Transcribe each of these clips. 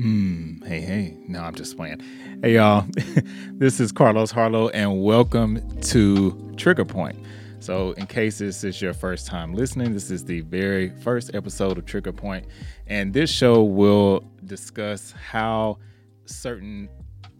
Mm, hey, hey. No, I'm just playing. Hey, y'all. this is Carlos Harlow, and welcome to Trigger Point. So, in case this is your first time listening, this is the very first episode of Trigger Point, and this show will discuss how certain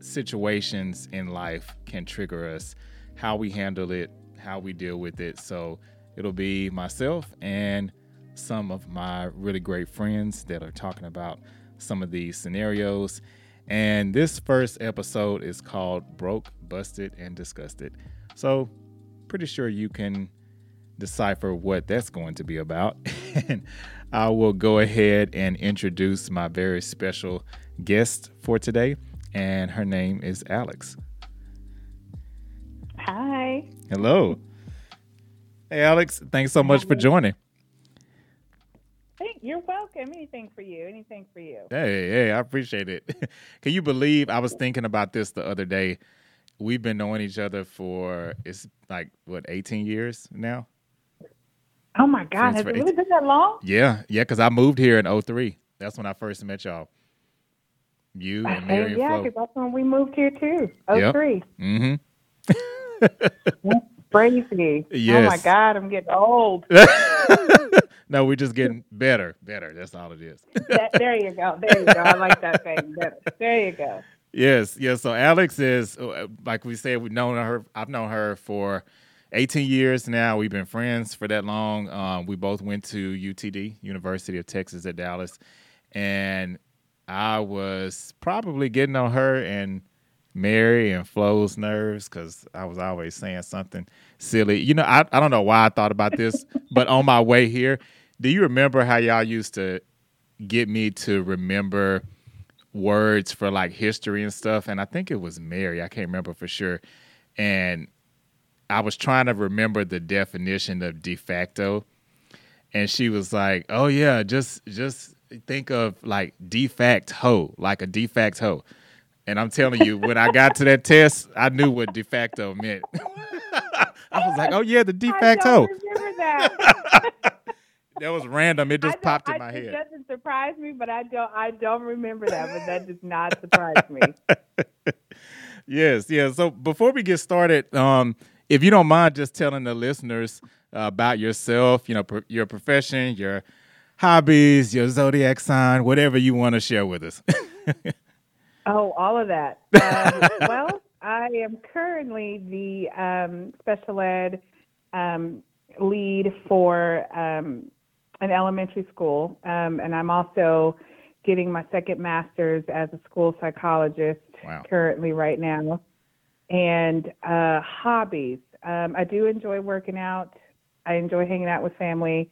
situations in life can trigger us, how we handle it, how we deal with it. So, it'll be myself and some of my really great friends that are talking about some of these scenarios. And this first episode is called Broke, Busted, and Disgusted. So, pretty sure you can decipher what that's going to be about. and I will go ahead and introduce my very special guest for today. And her name is Alex. Hi. Hello. Hey, Alex. Thanks so much for joining. You're welcome. Anything for you. Anything for you. Hey, hey, I appreciate it. Can you believe I was thinking about this the other day? We've been knowing each other for it's like what 18 years now. Oh my God, has it really been that long? Yeah, yeah. Because I moved here in 03. That's when I first met y'all. You and Mary yeah, because that's when we moved here too. 03. Yep. Mm-hmm. crazy. Yes. Oh my God, I'm getting old. no, we're just getting better, better. That's all it is. that, there you go. There you go. I like that thing. Better. There you go. Yes, yes. So Alex is, uh, like we said, we've known her. I've known her for 18 years now. We've been friends for that long. Um, we both went to UTD, University of Texas at Dallas, and I was probably getting on her and Mary and Flo's nerves because I was always saying something silly. You know, I, I don't know why I thought about this, but on my way here, do you remember how y'all used to get me to remember words for like history and stuff? And I think it was Mary, I can't remember for sure. And I was trying to remember the definition of de facto. And she was like, Oh yeah, just just think of like defact hoe, like a defact hoe. And I'm telling you, when I got to that test, I knew what de facto meant. I was like, oh yeah, the de facto. remember that. that was random. It just popped in my I, head. It doesn't surprise me, but I don't I don't remember that, but that does not surprise me. yes, yes. So before we get started, um, if you don't mind just telling the listeners uh, about yourself, you know, pr- your profession, your hobbies, your zodiac sign, whatever you want to share with us. Oh, all of that. Um, well, I am currently the um, special ed um, lead for um, an elementary school, um, and I'm also getting my second master's as a school psychologist wow. currently right now. And uh, hobbies. Um, I do enjoy working out. I enjoy hanging out with family.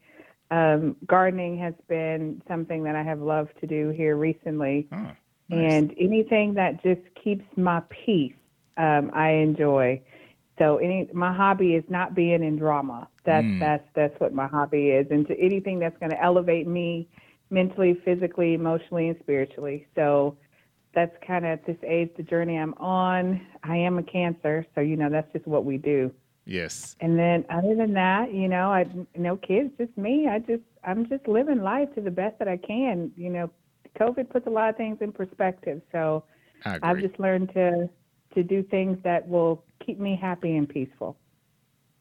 Um, gardening has been something that I have loved to do here recently. Oh. Nice. And anything that just keeps my peace, um, I enjoy. So any my hobby is not being in drama. That's mm. that's that's what my hobby is, and to anything that's going to elevate me mentally, physically, emotionally, and spiritually. So that's kind of at this age, the journey I'm on. I am a Cancer, so you know that's just what we do. Yes. And then other than that, you know, I no kids, just me. I just I'm just living life to the best that I can. You know, COVID puts a lot of things in perspective. So I've just learned to to do things that will keep me happy and peaceful.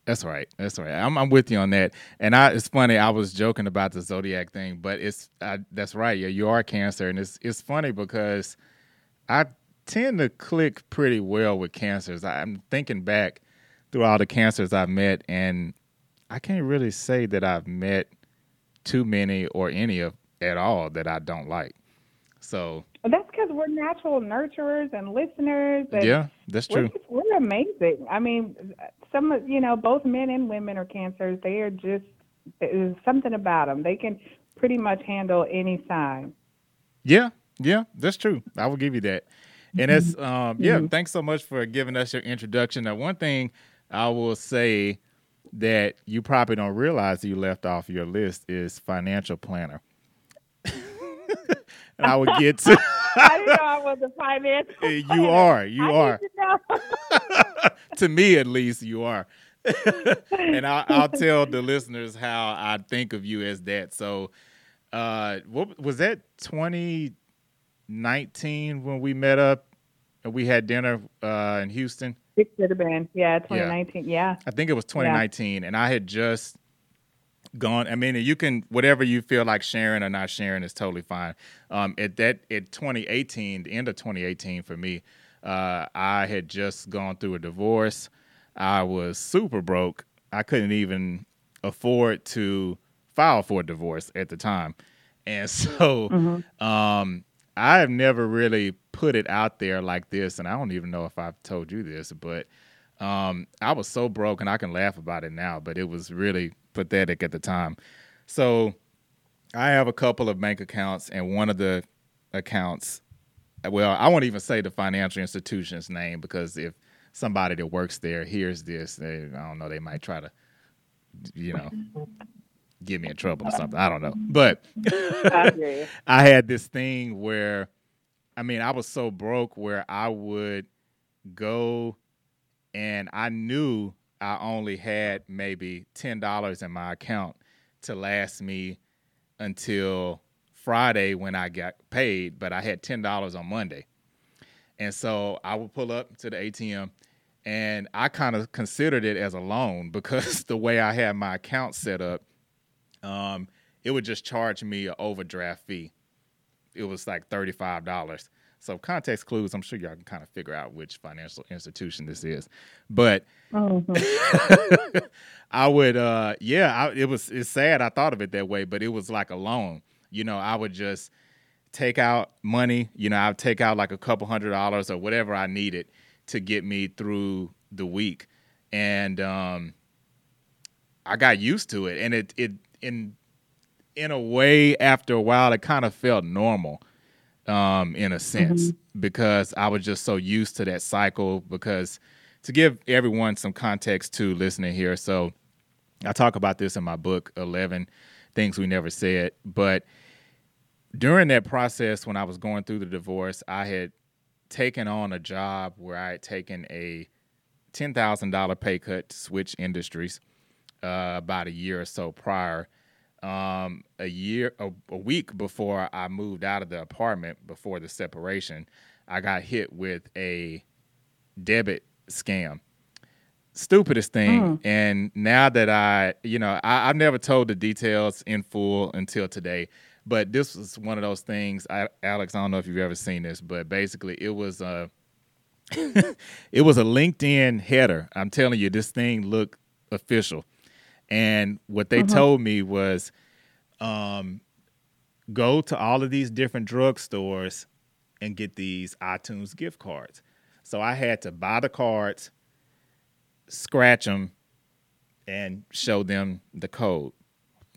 That's right. That's right. I'm, I'm with you on that. And I, it's funny. I was joking about the zodiac thing, but it's I, that's right. Yeah, you are Cancer, and it's it's funny because I tend to click pretty well with cancers. I'm thinking back through all the cancers I've met, and I can't really say that I've met too many or any of at all that I don't like. So that's because we're natural nurturers and listeners. And yeah, that's true. We're, we're amazing. I mean, some of you know, both men and women are cancers. They are just there's something about them. They can pretty much handle any sign. Yeah, yeah, that's true. I will give you that. And it's um, yeah. Mm-hmm. Thanks so much for giving us your introduction. Now, one thing I will say that you probably don't realize you left off your list is financial planner. And I would get to. I didn't know I was a financial. you are. You I are. To, to, me, at least, you are. and I'll, I'll, tell the listeners how I think of you as that. So, uh, what was that? 2019 when we met up and we had dinner uh, in Houston. It should have been, yeah, 2019. Yeah. I think it was 2019, yeah. and I had just gone. I mean, you can whatever you feel like sharing or not sharing is totally fine. Um, at that at 2018, the end of 2018 for me, uh, I had just gone through a divorce. I was super broke. I couldn't even afford to file for a divorce at the time, and so mm-hmm. um, I have never really put it out there like this, and I don't even know if I've told you this, but um, I was so broke, and I can laugh about it now, but it was really pathetic at the time. So I have a couple of bank accounts, and one of the accounts, well, I won't even say the financial institution's name because if somebody that works there hears this, they, I don't know, they might try to, you know, get me in trouble or something. I don't know. But I, I had this thing where, I mean, I was so broke where I would go and I knew I only had maybe $10 in my account to last me until Friday when I got paid, but I had $10 on Monday. And so I would pull up to the ATM and I kind of considered it as a loan because the way I had my account set up, um, it would just charge me an overdraft fee. It was like $35. So context clues, I'm sure y'all can kind of figure out which financial institution this is. But mm-hmm. I would, uh, yeah, I, it was. It's sad. I thought of it that way, but it was like a loan. You know, I would just take out money. You know, I'd take out like a couple hundred dollars or whatever I needed to get me through the week, and um, I got used to it. And it, it, in, in a way, after a while, it kind of felt normal um, in a sense, mm-hmm. because I was just so used to that cycle. Because to give everyone some context to listening here, so I talk about this in my book, 11 Things We Never Said. But during that process, when I was going through the divorce, I had taken on a job where I had taken a $10,000 pay cut to switch industries uh, about a year or so prior um, a year, a, a, week before I moved out of the apartment before the separation, I got hit with a debit scam. Stupidest thing. Mm. And now that I, you know, I, I've never told the details in full until today, but this was one of those things. I, Alex, I don't know if you've ever seen this, but basically it was a, it was a LinkedIn header. I'm telling you, this thing looked official and what they mm-hmm. told me was um, go to all of these different drugstores and get these iTunes gift cards. So I had to buy the cards, scratch them, and show them the code.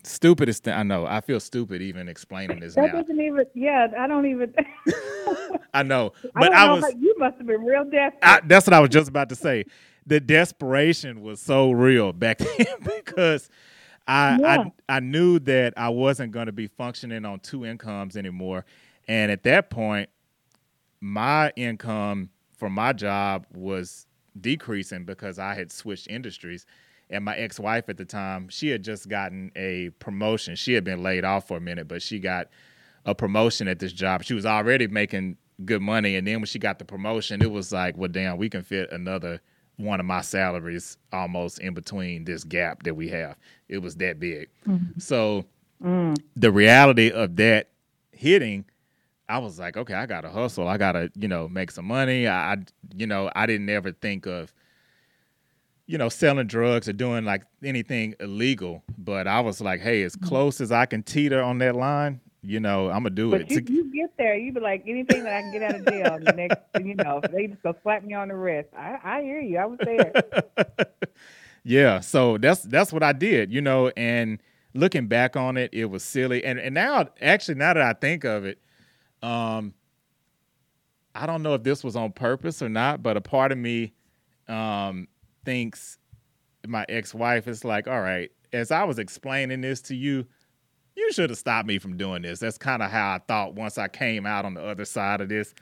Stupidest thing I know. I feel stupid even explaining this that now. doesn't even. Yeah, I don't even. I know, but I, I was. you must have been real desperate. I, that's what I was just about to say the desperation was so real back then because I, yeah. I I knew that I wasn't going to be functioning on two incomes anymore, and at that point, my income from my job was decreasing because I had switched industries. And my ex-wife at the time, she had just gotten a promotion. She had been laid off for a minute, but she got a promotion at this job. She was already making good money, and then when she got the promotion, it was like, well, damn, we can fit another one of my salaries almost in between this gap that we have. It was that big. Mm-hmm. So mm. the reality of that hitting, I was like, okay, I gotta hustle. I gotta, you know, make some money. I, you know, I didn't ever think of, you know, selling drugs or doing like anything illegal. But I was like, hey, as mm. close as I can teeter on that line, you know, I'm gonna do but it. You, you get there, you be like anything that I can get out of jail. the next, you know, they just go slap me on the wrist. I, I hear you. I was there. yeah, so that's that's what I did, you know. And looking back on it, it was silly. And and now, actually, now that I think of it, um, I don't know if this was on purpose or not, but a part of me um thinks my ex-wife is like, all right, as I was explaining this to you you should have stopped me from doing this. That's kind of how I thought once I came out on the other side of this.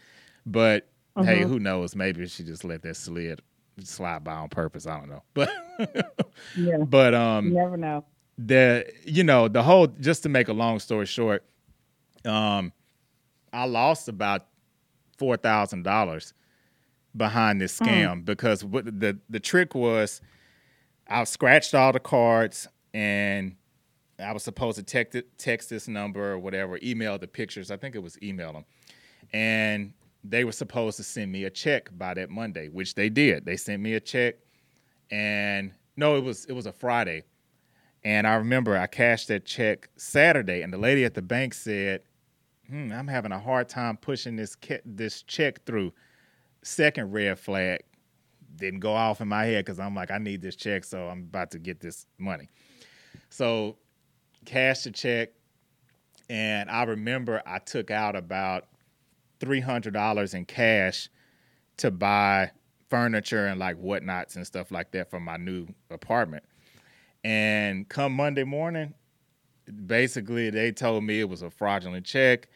But uh-huh. hey, who knows? Maybe she just let that slid slide by on purpose. I don't know. But yeah. But um you never know. The you know, the whole just to make a long story short, um I lost about four thousand dollars behind this scam mm. because what the the trick was, I scratched all the cards and I was supposed to text text this number or whatever, email the pictures. I think it was email them, and they were supposed to send me a check by that Monday, which they did. They sent me a check, and no, it was it was a Friday, and I remember I cashed that check Saturday, and the lady at the bank said, hmm, "I'm having a hard time pushing this this check through." Second red flag didn't go off in my head because I'm like, I need this check, so I'm about to get this money. So cashed the check, and I remember I took out about three hundred dollars in cash to buy furniture and like whatnots and stuff like that for my new apartment. And come Monday morning, basically they told me it was a fraudulent check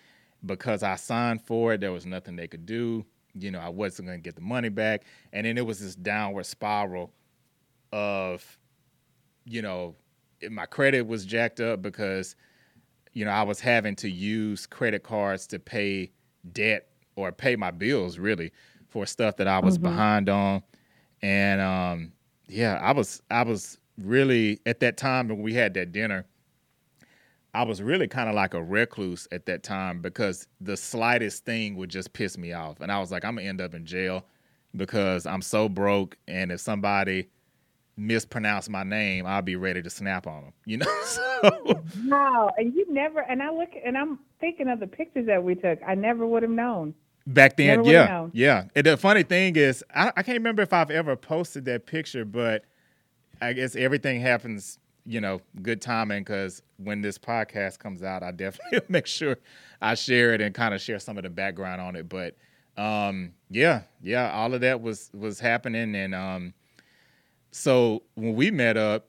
because I signed for it. There was nothing they could do. You know, I wasn't going to get the money back. And then it was this downward spiral of, you know, my credit was jacked up because, you know, I was having to use credit cards to pay debt or pay my bills really for stuff that I was mm-hmm. behind on. And um, yeah, I was I was really at that time when we had that dinner, I was really kind of like a recluse at that time because the slightest thing would just piss me off. And I was like, I'm gonna end up in jail because I'm so broke and if somebody mispronounce my name, I'll be ready to snap on them. You know. so, wow, and you never. And I look, and I'm thinking of the pictures that we took. I never would have known. Back then, yeah, yeah. And the funny thing is, I, I can't remember if I've ever posted that picture, but I guess everything happens, you know, good timing because when this podcast comes out, I definitely make sure I share it and kind of share some of the background on it. But um, yeah, yeah, all of that was was happening, and um, so when we met up,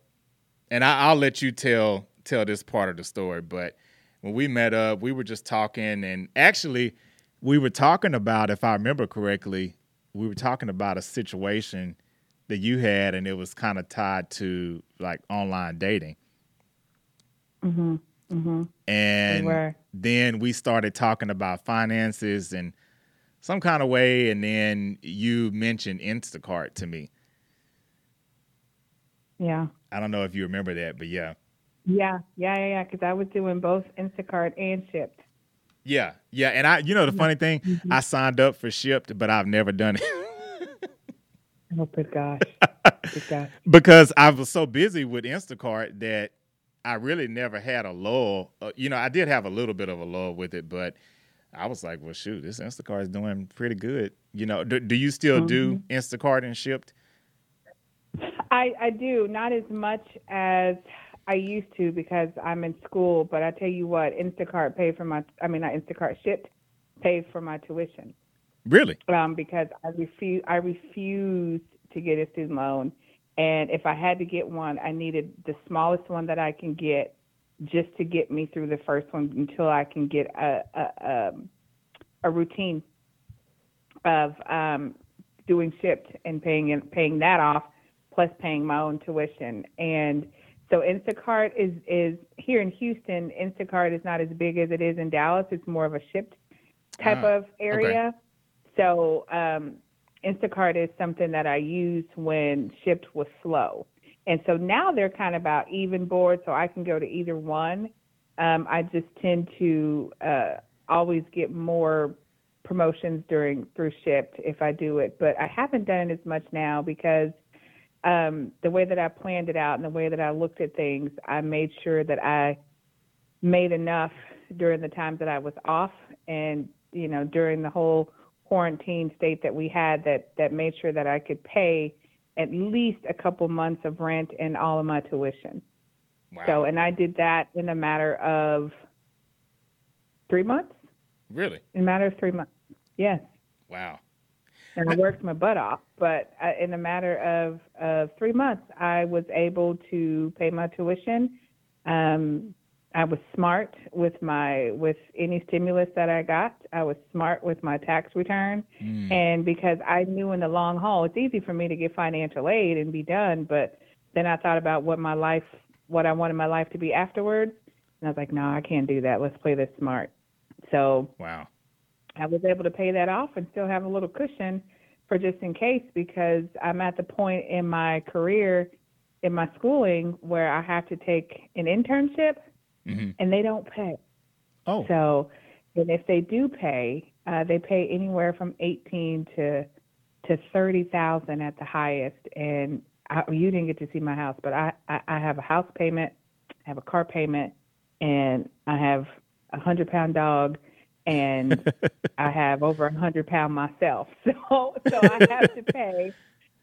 and I, will let you tell tell this part of the story, but when we met up, we were just talking, and actually, we were talking about, if I remember correctly, we were talking about a situation that you had, and it was kind of tied to like online dating. Mm-hmm. Mm-hmm. And we then we started talking about finances and some kind of way, and then you mentioned Instacart to me. Yeah. I don't know if you remember that, but yeah. Yeah, yeah, yeah, yeah. Because I was doing both Instacart and Shipt. Yeah, yeah, and I, you know, the funny thing, mm-hmm. I signed up for Shipt, but I've never done it. oh, good gosh. good gosh. Because I was so busy with Instacart that I really never had a lull. Uh, you know, I did have a little bit of a lull with it, but I was like, well, shoot, this Instacart is doing pretty good. You know, do, do you still mm-hmm. do Instacart and Shipt? I, I do not as much as I used to because I'm in school. But I tell you what, Instacart paid for my. I mean, not Instacart Shipt paid for my tuition. Really? Um, because I refuse. I refused to get a student loan, and if I had to get one, I needed the smallest one that I can get, just to get me through the first one until I can get a a, a, um, a routine of um, doing Shipt and paying and paying that off plus paying my own tuition. And so Instacart is is here in Houston. Instacart is not as big as it is in Dallas. It's more of a Shipt type ah, of area. Okay. So um, Instacart is something that I used when Shipt was slow. And so now they're kind of about even board, so I can go to either one. Um, I just tend to uh, always get more promotions during through Shipt if I do it, but I haven't done it as much now because um, the way that I planned it out and the way that I looked at things, I made sure that I made enough during the time that I was off and, you know, during the whole quarantine state that we had that, that made sure that I could pay at least a couple months of rent and all of my tuition. Wow. So, and I did that in a matter of three months. Really? In a matter of three months. Yes. Wow and I worked my butt off. But uh, in a matter of, of three months, I was able to pay my tuition. Um, I was smart with my with any stimulus that I got. I was smart with my tax return, mm. and because I knew in the long haul, it's easy for me to get financial aid and be done. But then I thought about what my life, what I wanted my life to be afterwards, and I was like, no, I can't do that. Let's play this smart. So wow I was able to pay that off and still have a little cushion for just in case because I'm at the point in my career, in my schooling, where I have to take an internship hmm and they don't pay. Oh, So, and if they do pay, uh, they pay anywhere from 18 to to 30,000 at the highest. And I, you didn't get to see my house, but I, I, I have a house payment, I have a car payment, and I have a hundred pound dog, and I have over a hundred pound myself. So, so I have to pay.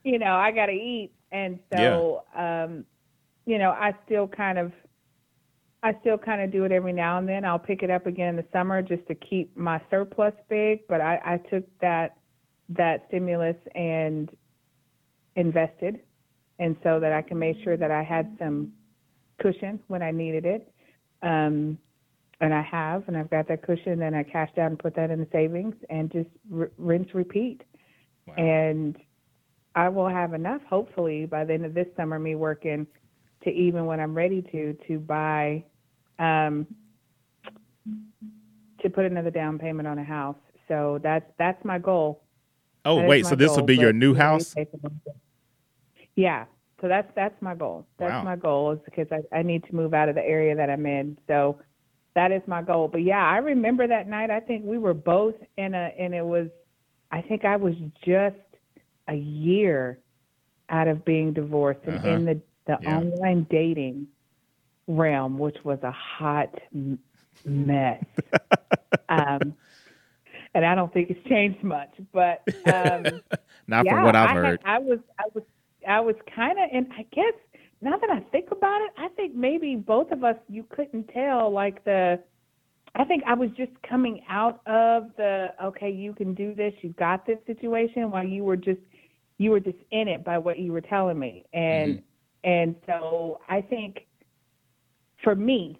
You know, I got to eat, and so, um, you know, I still kind of I still kind of do it every now and then. I'll pick it up again in the summer just to keep my surplus big. But I, I took that that stimulus and invested, and so that I can make sure that I had some cushion when I needed it. Um, and I have, and I've got that cushion. And I cashed out and put that in the savings, and just r- rinse, repeat. wow. And I will have enough, hopefully, by the end of this summer, me working to even when I'm ready to to buy, um, to put another down payment on a house. So that's that's my goal. oh, That wait. So this will be your new house? pay for myself. Yeah. So that's that's my goal. That's Wow. my goal is because I, I need to move out of the area that I'm in. So that is my goal. But yeah, I remember that night. I think we were both in a and it was I think I was just a year out of being divorced and Uh-huh. in the the Yeah. online dating realm, which was a hot m- mess. um, and I don't think it's changed much, but um, Not yeah, from what I've I had- heard. I was, I was, I was kind of, and I guess now that I think about it, I think maybe both of us, you couldn't tell like the. I think I was just coming out of the okay, you can do this, you got this situation, while you were just, you were just in it by what you were telling me, and Mm-hmm. and so I think, for me,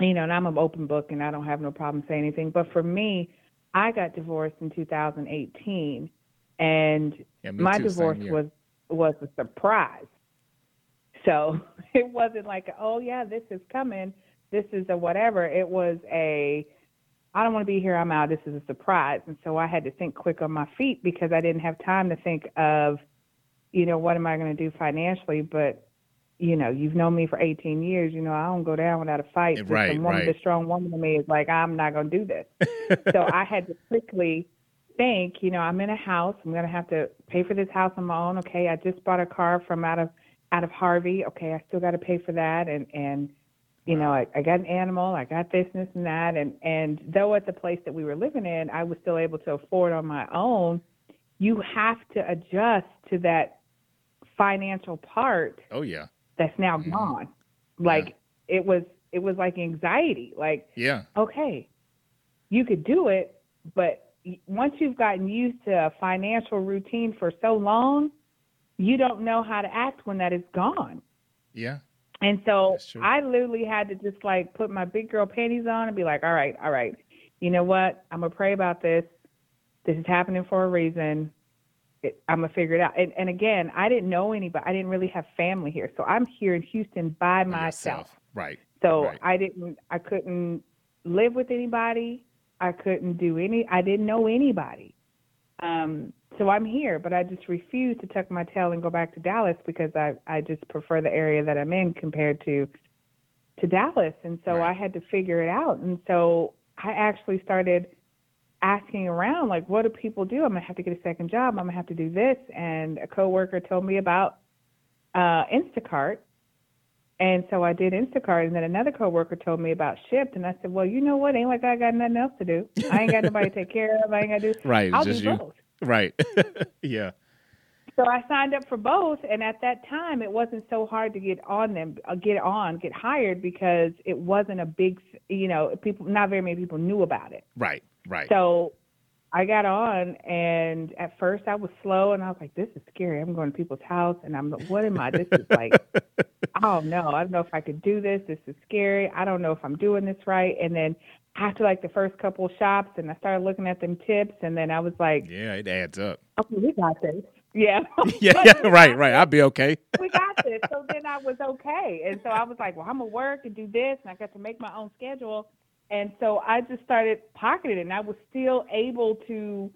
you know, and I'm an open book, and I don't have no problem saying anything, but for me, I got divorced in 2018, and Yeah, my divorce was was a surprise. So it wasn't like, oh yeah, this is coming, this is a whatever. It was a, I don't want to be here, I'm out. This is a surprise, and so I had to think quick on my feet because I didn't have time to think of, you know, what am I going to do financially? But you know, you've known me for 18 years. You know, I don't go down without a fight. Yeah, right, woman, right. the strong woman in me is like, I'm not going to do this so I had to quickly think, you know, I'm in a house. I'm going to have to pay for this house on my own. Okay, I just bought a car from out of out of Harvey. Okay, I still got to pay for that, and and you know, I, I got an animal. I got this, this, and that, and and though at the place that we were living in, I was still able to afford on my own. You have to adjust to that financial part oh yeah, that's now Mhm. gone. Like it was, it was like anxiety. Like yeah, okay, you could do it, but once you've gotten used to a financial routine for so long, you don't know how to act when that is gone. yeah. And so I literally had to just like put my big girl panties on and be like, all right, all right, you know what? I'm going to pray about this. This is happening for a reason. It, I'm going to figure it out. And, and again, I didn't know anybody. I didn't really have family here. So I'm here in Houston by myself. yourself. Right. So Right. I didn't, I couldn't live with anybody. I couldn't do any, I didn't know anybody. Um, so I'm here, but I just refuse to tuck my tail and go back to Dallas because I, I just prefer the area that I'm in compared to, to Dallas. And so Right. I had to figure it out. And so I actually started asking around, like, what do people do? I'm going to have to get a second job. I'm going to have to do this. And a coworker told me about uh, Instacart. And so I did Instacart, and then another coworker told me about Shipt, and I said, "Well, you know what? Ain't like I got nothing else to do. I ain't got nobody to take care of. I ain't got to do. Right. I'll just do you. both." Right. yeah. So I signed up for both, and at that time, it wasn't so hard to get on them, uh, get on, get hired because it wasn't a big, you know, people. Not very many people knew about it. Right. Right. So I got on, and at first I was slow, and I was like, "This is scary. I'm going to people's house, and I'm like, what am I? This is like, I don't know. I don't know if I could do this. This is scary. I don't know if I'm doing this right." And then after like the first couple of shops, and I started looking at them tips, and then I was like, yeah, it adds up. "Okay, we got this." Yeah. yeah, yeah, right, right. I'll be okay. we got this. So then I was okay. And so I was like, well, I'm going to work and do this. And I got to make my own schedule. and so I just started pocketing and I was still able to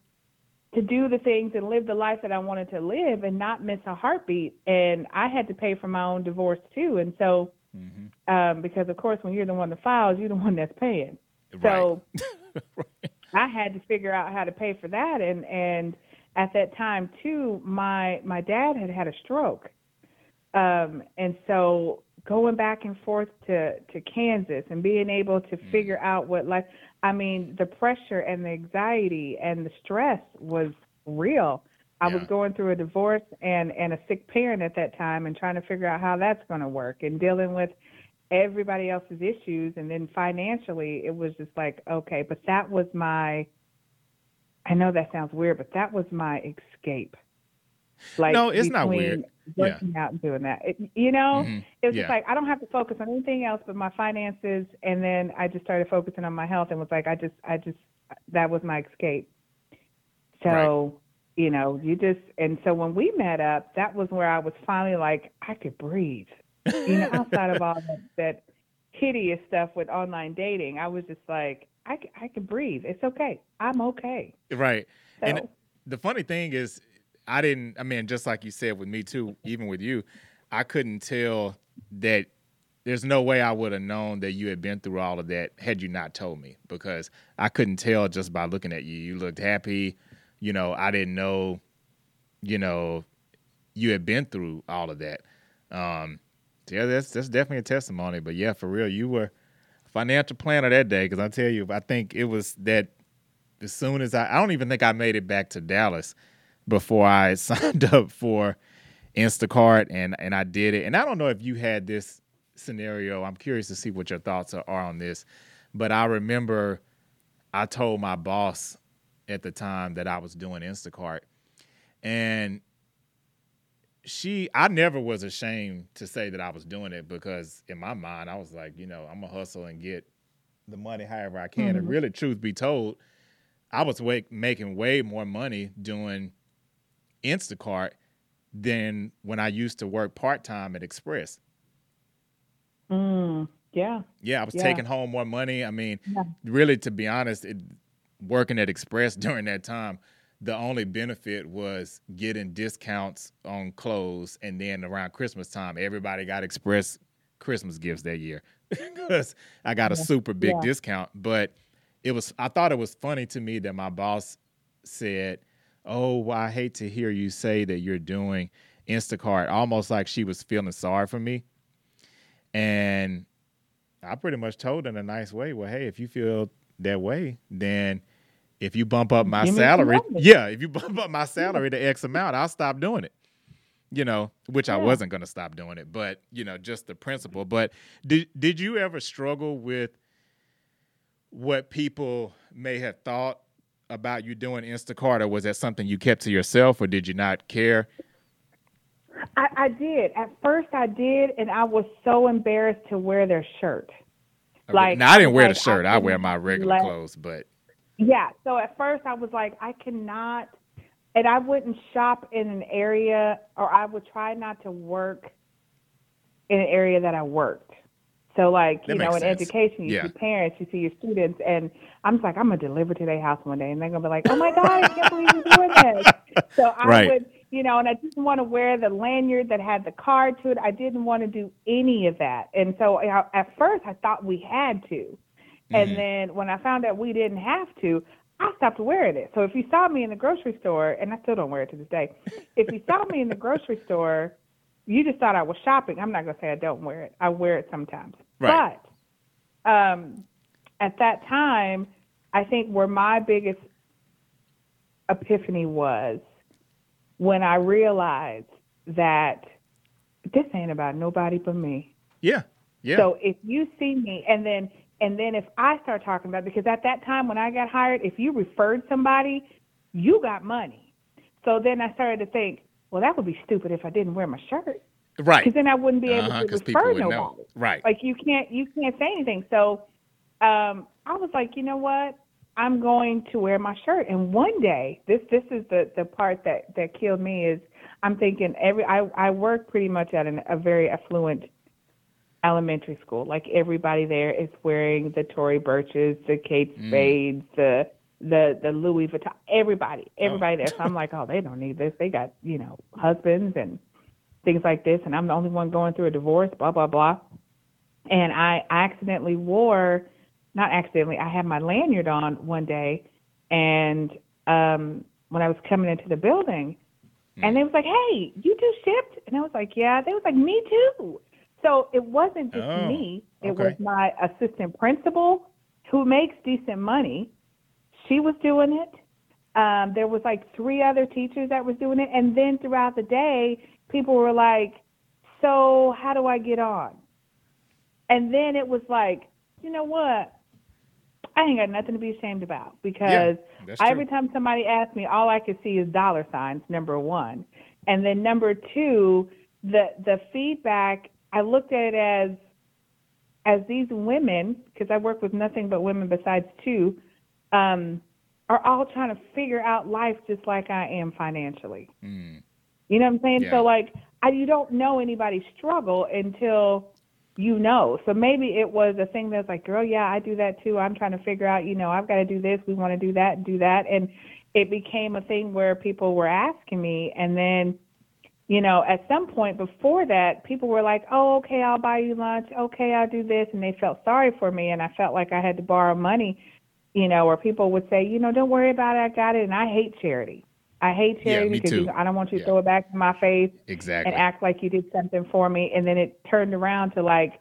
to do the things and live the life that I wanted to live and not miss a heartbeat. And I had to pay for my own divorce too. And so, mm-hmm. um, because of course, when you're the one that files, you're the one that's paying. So right. I had to figure out how to pay for that. And, and at that time too, my, my dad had had a stroke. Um, and so going back and forth to, to Kansas and being able to mm. figure out what life, I mean, the pressure and the anxiety and the stress was real. I yeah. was going through a divorce and and a sick parent at that time and trying to figure out how that's going to work and dealing with everybody else's issues and then financially it was just like okay, but that was my I know that sounds weird, but that was my escape. Like no, it's not weird. Working yeah. out and doing that, it, you know, mm-hmm. it was yeah. just like I don't have to focus on anything else but my finances, and then I just started focusing on my health, and was like, I just, I just, that was my escape. So, right. you know, you just, and so when we met up, that was where I was finally like, I could breathe. You know, outside of all that, that hideous stuff with online dating, I was just like, I, I can breathe. It's okay. I'm okay. Right. So, and the funny thing is, I didn't. I mean, just like you said with me too, even with you, I couldn't tell that. There's no way I would have known that you had been through all of that had you not told me because I couldn't tell just by looking at you. You looked happy. You know, I didn't know, you know, you had been through all of that. Um, yeah, that's that's definitely a testimony. But yeah, for real, you were financial planner that day because I tell you, I think it was that as soon as I, I don't even think I made it back to Dallas before I signed up for Instacart and and I did it. And I don't know if you had this scenario. I'm curious to see what your thoughts are, are on this. But I remember I told my boss at the time that I was doing Instacart. And she I never was ashamed to say that I was doing it because in my mind I was like, you know, I'm gonna hustle and get the money however I can. Mm-hmm. And really, truth be told, I was way, making way more money doing Instacart than when I used to work part time at Express. Mm, yeah. Yeah, I was yeah. taking home more money. I mean, yeah. really, to be honest, it, working at Express during that time, the only benefit was getting discounts on clothes. And then around Christmas time, everybody got Express Christmas gifts that year because I got a super big yeah. discount. But it was, I thought it was funny to me that my boss said, oh, well, I hate to hear you say that you're doing Instacart, almost like she was feeling sorry for me. And I pretty much told her in a nice way, well, hey, if you feel that way, then if you bump up my Give salary, yeah, if you bump up my salary to X amount, I'll stop doing it. You know, which yeah. I wasn't going to stop doing it, but you know, just the principle. But did did you ever struggle with what people may have thought about you doing Instacart, or was that something you kept to yourself, or did you not care? I, I did. At first, I did, and I was so embarrassed to wear their shirt. Like, now I didn't wear like, the shirt. I, I wear my regular let, clothes, but yeah. So at first, I was like, I cannot, and I wouldn't shop in an area, or I would try not to work in an area that I worked. So like, you know, in sense. education, you yeah. see parents, you see your students, and I'm just like, I'm gonna deliver to their house one day, and they're gonna be like, Oh my God, I can't believe you're doing this. So I right. would, you know, and I didn't want to wear the lanyard that had the card to it. I didn't want to do any of that, and so at first I thought we had to, mm-hmm. and then when I found out we didn't have to, I stopped wearing it. So if you saw me in the grocery store, and I still don't wear it to this day, if you saw me in the grocery store, you just thought I was shopping. I'm not gonna say I don't wear it. I wear it sometimes. Right. But um, at that time, I think where my biggest epiphany was when I realized that this ain't about nobody but me. Yeah. Yeah. So if you see me and then and then if I start talking about because at that time when I got hired, if you referred somebody, you got money. So then I started to think, well, that would be stupid if I didn't wear my shirt. Right. Because then I wouldn't be able uh-huh, to refer nobody. Know. Right. Like you can't you can't say anything. So um, I was like, you know what? I'm going to wear my shirt. And one day, this this is the the part that that killed me is I'm thinking every I I work pretty much at an, a very affluent elementary school. Like everybody there is wearing the Tory Burches, the Kate Mm. Spades, the the the Louis Vuitton. Everybody, everybody Oh. there. So I'm like, oh, they don't need this. They got you know husbands and things like this, and I'm the only one going through a divorce. Blah blah blah. And I accidentally wore, not accidentally, I had my lanyard on one day, and um, when I was coming into the building, and they was like, "Hey, you do Shipt?" And I was like, "Yeah." They was like, "Me too." So it wasn't just Oh, me; it okay. was my assistant principal who makes decent money. She was doing it. Um, there was like three other teachers that was doing it, and then throughout the day, people were like, "So how do I get on?" And then it was like, you know what? I ain't got nothing to be ashamed about because true. every time somebody asks me, all I can see is dollar signs. Number one, and then number two, the the feedback. I looked at it as as these women, because I work with nothing but women besides two, um, are all trying to figure out life just like I am financially. Mm. You know what I'm saying? Yeah. So like, I, you don't know anybody's struggle until you know. So maybe it was a thing that's like, girl, yeah, I do that too. I'm trying to figure out, you know, I've got to do this. We want to do that do that. And it became a thing where people were asking me. And then, you know, at some point before that, people were like, oh, okay, I'll buy you lunch. Okay, I'll do this. And they felt sorry for me. And I felt like I had to borrow money, you know, or people would say, you know, don't worry about it. I got it. And I hate charity. I hate charity me because you I don't want you to Yeah. throw it back in my face Exactly. and act like you did something for me and then it turned around to like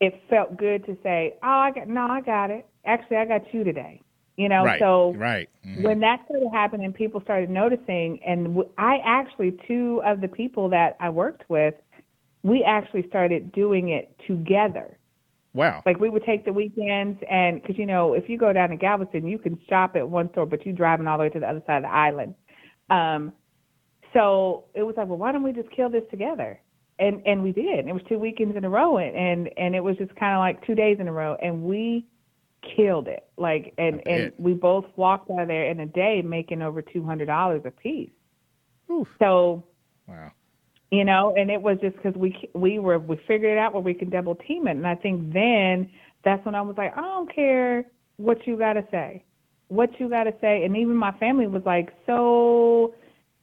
it felt good to say oh i got no i got it actually i got you today you know right. so right. Mhm. when that started happening people started noticing and I actually two of the people that i worked with we actually started doing it together wow. like we would take the weekends and because you know if you go down to galveston you can shop at one store but you're driving all the way to the other side of the island um so it was like well why don't we just kill this together and and we did it was two weekends in a row and and, and it was just kind of like two days in a row and we killed it. Like and and we both walked out of there in a day making over two hundred dollars a piece Oof. so Wow. you know and it was just because we we were we figured it out where we could double team it. And i think then that's when i was like i don't care what you got to say. What you got to say. And even my family was like so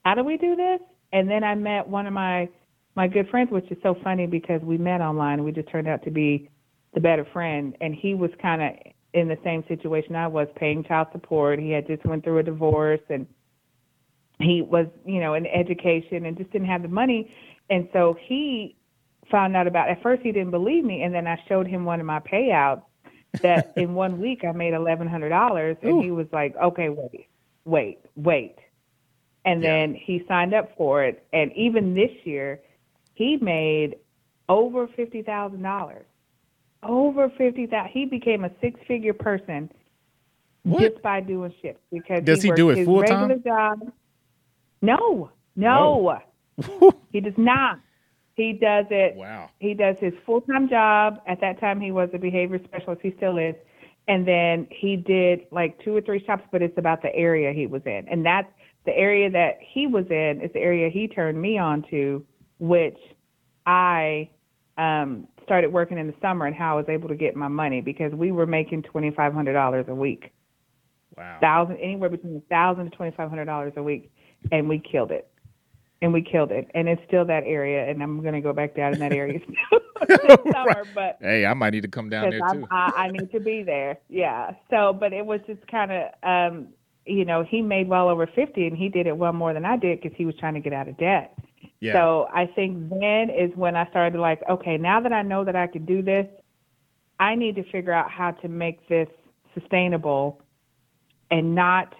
how do we do this? And then i met one of my my good friends which is so funny because we met online and we just turned out to be the better friend. And he was kind of in the same situation i was paying child support he had just went through a divorce and he was, you know, in education and just didn't have the money. And so he found out about at first he didn't believe me and then I showed him one of my payouts that in one week I made eleven hundred dollars and Ooh. he was like, Okay, wait, wait, wait. And Yeah. then he signed up for it and even this year he made over fifty thousand dollars. Over fifty thousand he became a six figure person What? just by doing shifts because Does he worked do it full time? regular job. No, no, he does not. He does it. wow. He does his full time job. At that time, he was a behavior specialist. He still is. And then he did like two or three shops, but it's about the area he was in. And that's the area that he was in is the area he turned me on to, which I um, started working in the summer and how I was able to get my money because we were making twenty five hundred dollars a week Wow. thousand anywhere between a thousand to twenty five hundred dollars a week, and we killed it. And we killed it, and it's still that area, and I'm gonna go back down in that area summer, but Hey, I might need to come down there too. I, I need to be there. Yeah. So, but it was just kind of, um, you know, he made well over fifty, and he did it well more than I did because he was trying to get out of debt. Yeah. So I think then is when I started like, okay, now that I know that I could do this, I need to figure out how to make this sustainable and not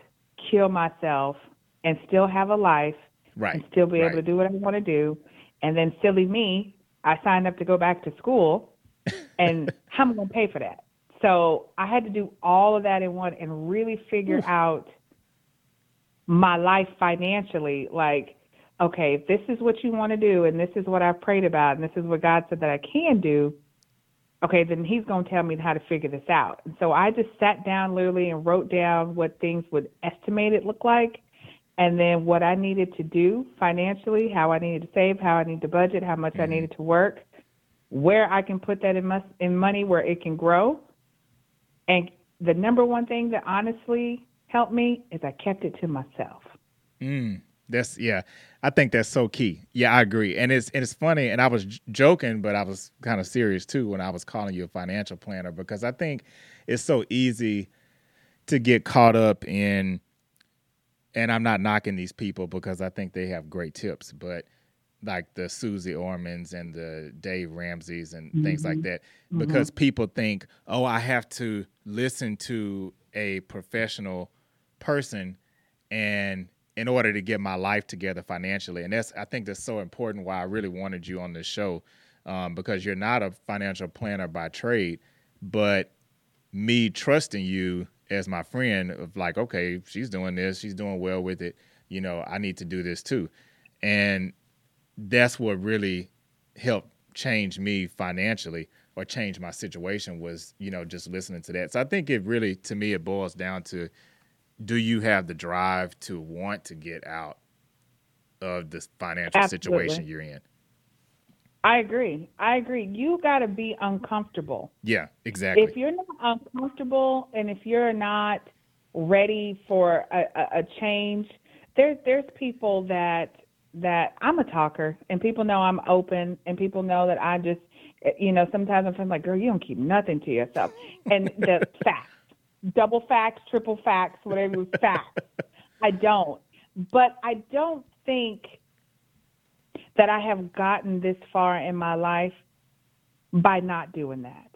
kill myself and still have a life right. and still be right. able to do what I want to do. And then silly me, I signed up to go back to school and how am I going to pay for that? So I had to do all of that in one and really figure out my life financially. Like, okay, if this is what you want to do and this is what I've prayed about and this is what God said that I can do, okay, then He's going to tell me how to figure this out. And so I just sat down literally and wrote down what things would estimate it look like and then what I needed to do financially, how I needed to save, how I needed to budget, how much I needed to work. where I can put that in, mus- in money where it can grow. And the number one thing that honestly helped me is I kept it to myself. Mm, that's yeah. I think that's so key. Yeah, I agree. And it's and it's funny. And I was j- joking, but I was kind of serious too when I was calling you a financial planner because I think it's so easy to get caught up in. And I'm not knocking these people because I think they have great tips, but like the Susie Ormans and the Dave Ramseys and mm-hmm. things like mm-hmm. that, mm-hmm. because people think, oh, I have to listen to a professional person and in order to get my life together financially. And that's I think that's so important why I really wanted you on this show. Um, because you're not a financial planner by trade, but me trusting you as my friend of like, okay, she's doing this, she's doing well with it, you know, I need to do this too. And that's what really helped change me financially or change my situation was, you know, just listening to that. So I think it really to me it boils down to do you have the drive to want to get out of this financial Absolutely. situation you're in? I agree. I agree. You got to be uncomfortable. Yeah, exactly. If you're not uncomfortable and if you're not ready for a, a, a change, there's there's people that that I'm a talker and people know I'm open and people know that I just you know sometimes I'm like girl you don't keep nothing to yourself and the facts double facts, triple facts, whatever facts. I don't. But I don't think that I have gotten this far in my life by not doing that.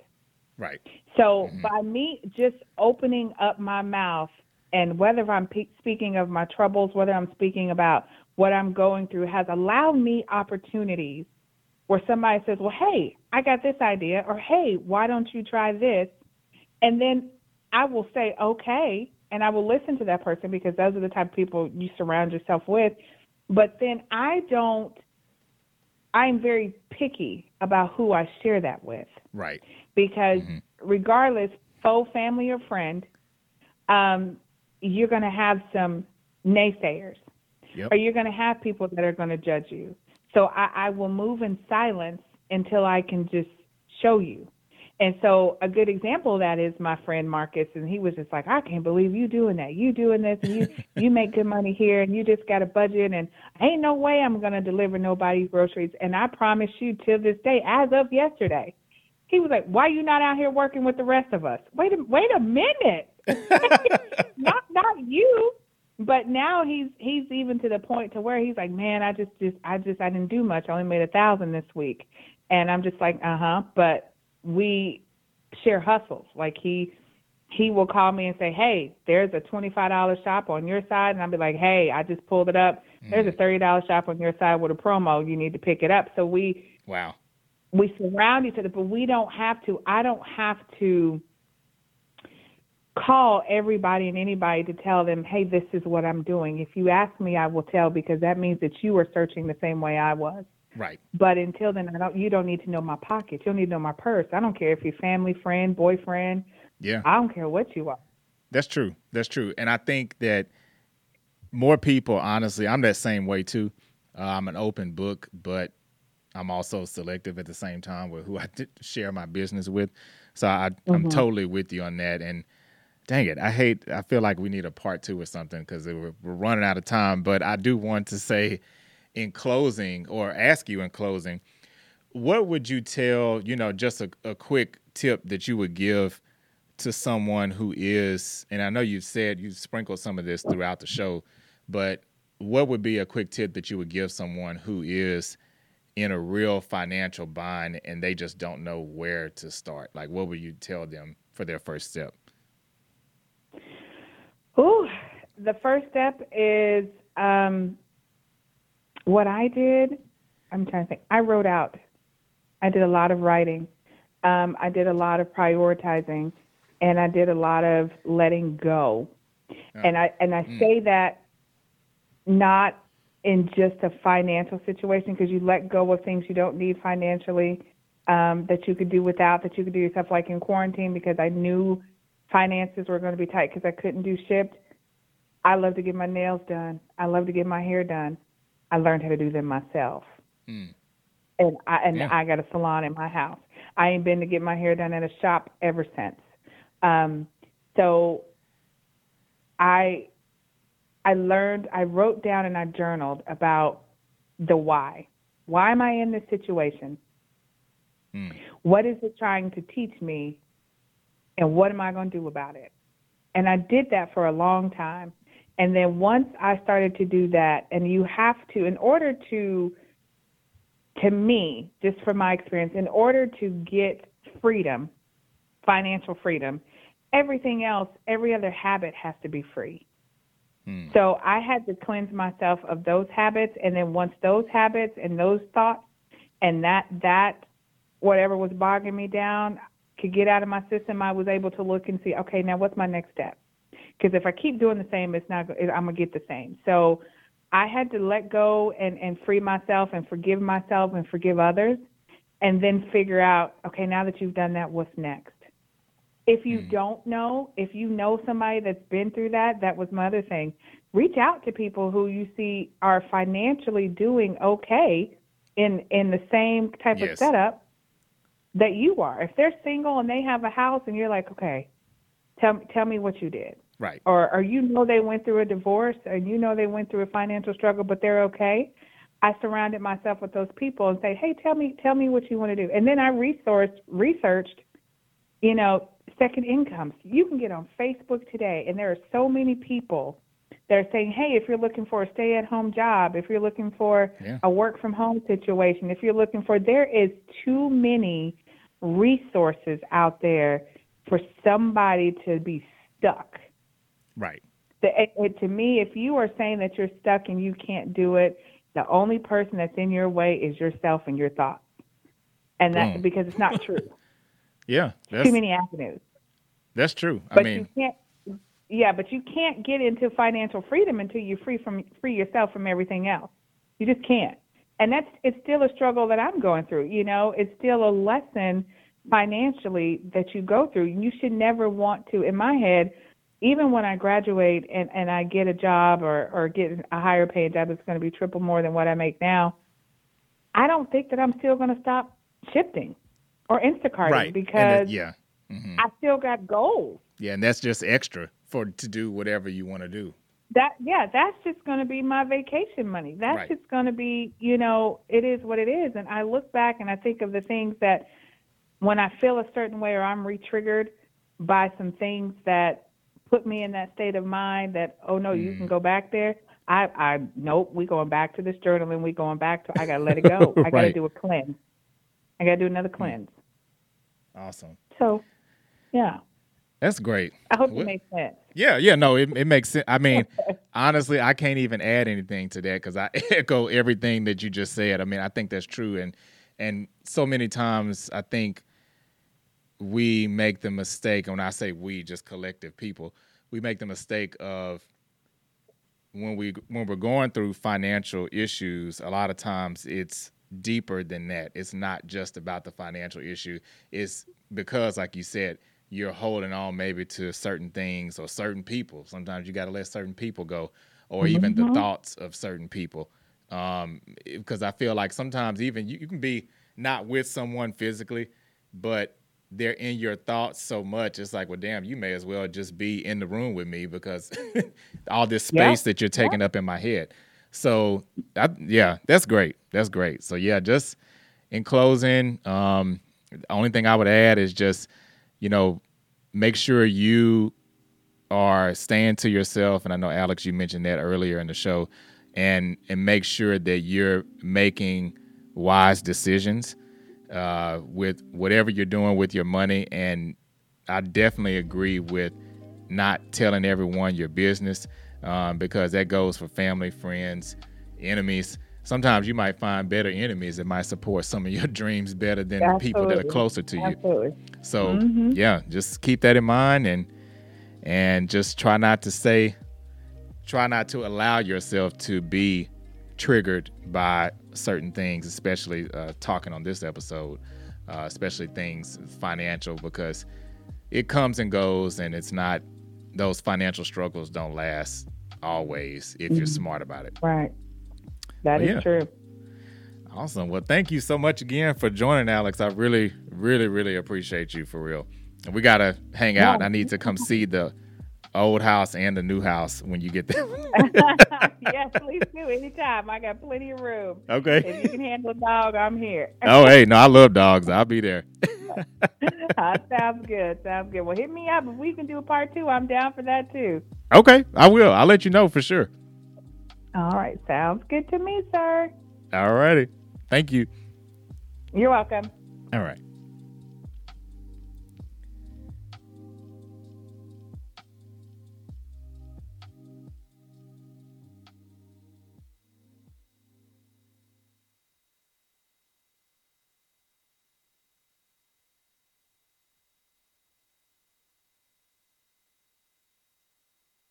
Right. So mm-hmm. by me just opening up my mouth and whether I'm pe- speaking of my troubles, whether I'm speaking about what I'm going through, has allowed me opportunities where somebody says, Well, hey, I got this idea, or hey, why don't you try this? And then I will say okay, and I will listen to that person because those are the type of people you surround yourself with. But then I don't. I'm very picky about who I share that with. Right. Because mm-hmm. regardless, foe family or friend, um, you're going to have some naysayers, yep. or you're going to have people that are going to judge you. So I, I will move in silence until I can just show you. And so a good example of that is my friend Marcus, and he was just like, I can't believe you doing that. You doing this, and you you make good money here, and you just got a budget, and ain't no way I'm gonna deliver nobody's groceries. And I promise you, till this day, as of yesterday, he was like, Why are you not out here working with the rest of us? Wait a wait a minute, not not you. But now he's he's even to the point to where he's like, man, I just just I just I didn't do much. I only made a thousand this week, and I'm just like, uh huh. But we share hustles. Like he he will call me and say, "Hey, there's a twenty-five dollar shop on your side," and I'll be like, "Hey, I just pulled it up. There's a mm. thirty dollar shop on your side with a promo. You need to pick it up." So we wow we surround each other, but we don't have to. I don't have to call everybody and anybody to tell them, "Hey, this is what I'm doing." If you ask me, I will tell because that means that you are searching the same way I was. Right. But until then, I don't. You don't need to know my pocket. You don't need to know my purse. I don't care if you're family, friend, boyfriend. Yeah. I don't care what you are. That's true. That's true. And I think that more people, honestly, I'm that same way too. Uh, I'm an open book, but I'm also selective at the same time with who I share my business with. So I, mm-hmm. I'm totally with you on that. And dang it, I hate. I feel like we need a part two or something because we're, we're running out of time. But I do want to say in closing or ask you in closing, what would you tell, you know, just a, a quick tip that you would give to someone who is, and I know you've said you've sprinkled some of this throughout the show, but what would be a quick tip that you would give someone who is in a real financial bind and they just don't know where to start? Like, what would you tell them for their first step? Oh, the first step is um, what I did, I'm trying to think. I wrote out. I did a lot of writing. Um, I did a lot of prioritizing, and I did a lot of letting go. And I and I mm. say that not in just a financial situation because you let go of things you don't need financially um, that you could do without that you could do yourself like in quarantine because I knew finances were going to be tight because I couldn't do Shipt. I love to get my nails done. I love to get my hair done. I learned how to do them myself. Mm. and I and Yeah. I got a salon in my house. I ain't been to get my hair done at a shop ever since. Um, so I I learned, I wrote down and I journaled about the why. Why am I in this situation? Mm. What is it trying to teach me? And what am I going to do about it? And I did that for a long time. And then once I started to do that, and you have to, in order to, to me, just from my experience, in order to get freedom, financial freedom, everything else, every other habit has to be free. Hmm. So I had to cleanse myself of those habits, and then once those habits and those thoughts and that that whatever was bogging me down could get out of my system, I was able to look and see, okay, now what's my next step? Because if I keep doing the same, it's not. I'm gonna get the same. So I had to let go and and free myself and forgive myself and forgive others, and then figure out, okay, now that you've done that, what's next? If you Mm. don't know, if you know somebody that's been through that, that was my other thing. Reach out to people who you see are financially doing okay in in the same type of setup that you are. If they're single and they have a house and you're like, okay, tell tell me what you did. Right. Or or you know they went through a divorce and you know they went through a financial struggle but they're okay. I surrounded myself with those people and say, "Hey, tell me tell me what you want to do." And then I resourced researched you know, second incomes. You can get on Facebook today, and there are so many people that are saying, hey, if you're looking for a stay at home job, if you're looking for Yeah. a work from home situation, if you're looking for, there is too many resources out there for somebody to be stuck. Right. The, it, it, to me, if you are saying that you're stuck and you can't do it, the only person that's in your way is yourself and your thoughts. And that Boom. because it's not true. Yeah. Too many avenues. that's true. I But mean, you can't. Yeah, but you can't get into financial freedom until you free from free yourself from everything else. You just can't. And that's it's still a struggle that I'm going through. You know, it's still a lesson financially that you go through. You should never want to. In my head, even when I graduate and and I get a job or or get a higher paying job that's going to be triple more than what I make now, I don't think that I'm still going to stop shifting or Instacarting right. Because yeah. hmm I still got goals. Yeah, and that's just extra for to do whatever you want to do. that yeah that's just going to be my vacation money that's Right. just going to be you know it is what it is and i look back and i think of the things that when i feel a certain way or i'm re-triggered by some things that put me in that state of mind that oh no you can Mm. go back there i i nope we going back to this journaling we going back to i gotta let it go i gotta Mm. do a cleanse i gotta do another cleanse Awesome. so yeah That's great. i hope What- it makes sense Yeah, yeah, no, it, it makes sense. I mean, honestly, I can't even add anything to that because I echo everything that you just said. I mean, I think that's true, and and so many times I think we make the mistake. and When I say we, just collective people, we make the mistake of when we when we're going through financial issues. A lot of times, it's deeper than that. It's not just about the financial issue. It's because, like you said, you're holding on maybe to certain things or certain people. Sometimes you got to let certain people go, or even the thoughts of certain people. Um, because I feel like sometimes even you, you can be not with someone physically, but they're in your thoughts so much. It's like, well, damn, you may as well just be in the room with me because all this Yeah. space that you're taking up in my head. So, I, yeah, that's great. That's great. So, yeah, just in closing, um, the only thing I would add is just, you know, make sure you are staying to yourself. And I know Alex, you mentioned that earlier in the show, and and make sure that you're making wise decisions uh, with whatever you're doing with your money. And I definitely agree with not telling everyone your business um, because that goes for family, friends, enemies. Sometimes you might find better enemies that might support some of your dreams better than the people that are closer to you. absolutely So Mhm. yeah, just keep that in mind and and just try not to say try not to allow yourself to be triggered by certain things, especially uh, talking on this episode, uh, especially things financial because it comes and goes and it's not those financial struggles don't last always if you're smart about it. right That Well, is yeah. true Awesome. Well, thank you so much again for joining, Alex. I really, really, really appreciate you for real. And we gotta hang out. I need to come see the old house and the new house when you get there. yes, please do. Anytime. I got plenty of room. Okay. If you can handle a dog, I'm here. oh, hey, no, I love dogs. I'll be there. uh, sounds good. Sounds good. Well, hit me up if we can do a part two. I'm down for that too. Okay, I will. I'll let you know for sure. All right. Sounds good to me, sir. All righty. Thank you. You're welcome. All right.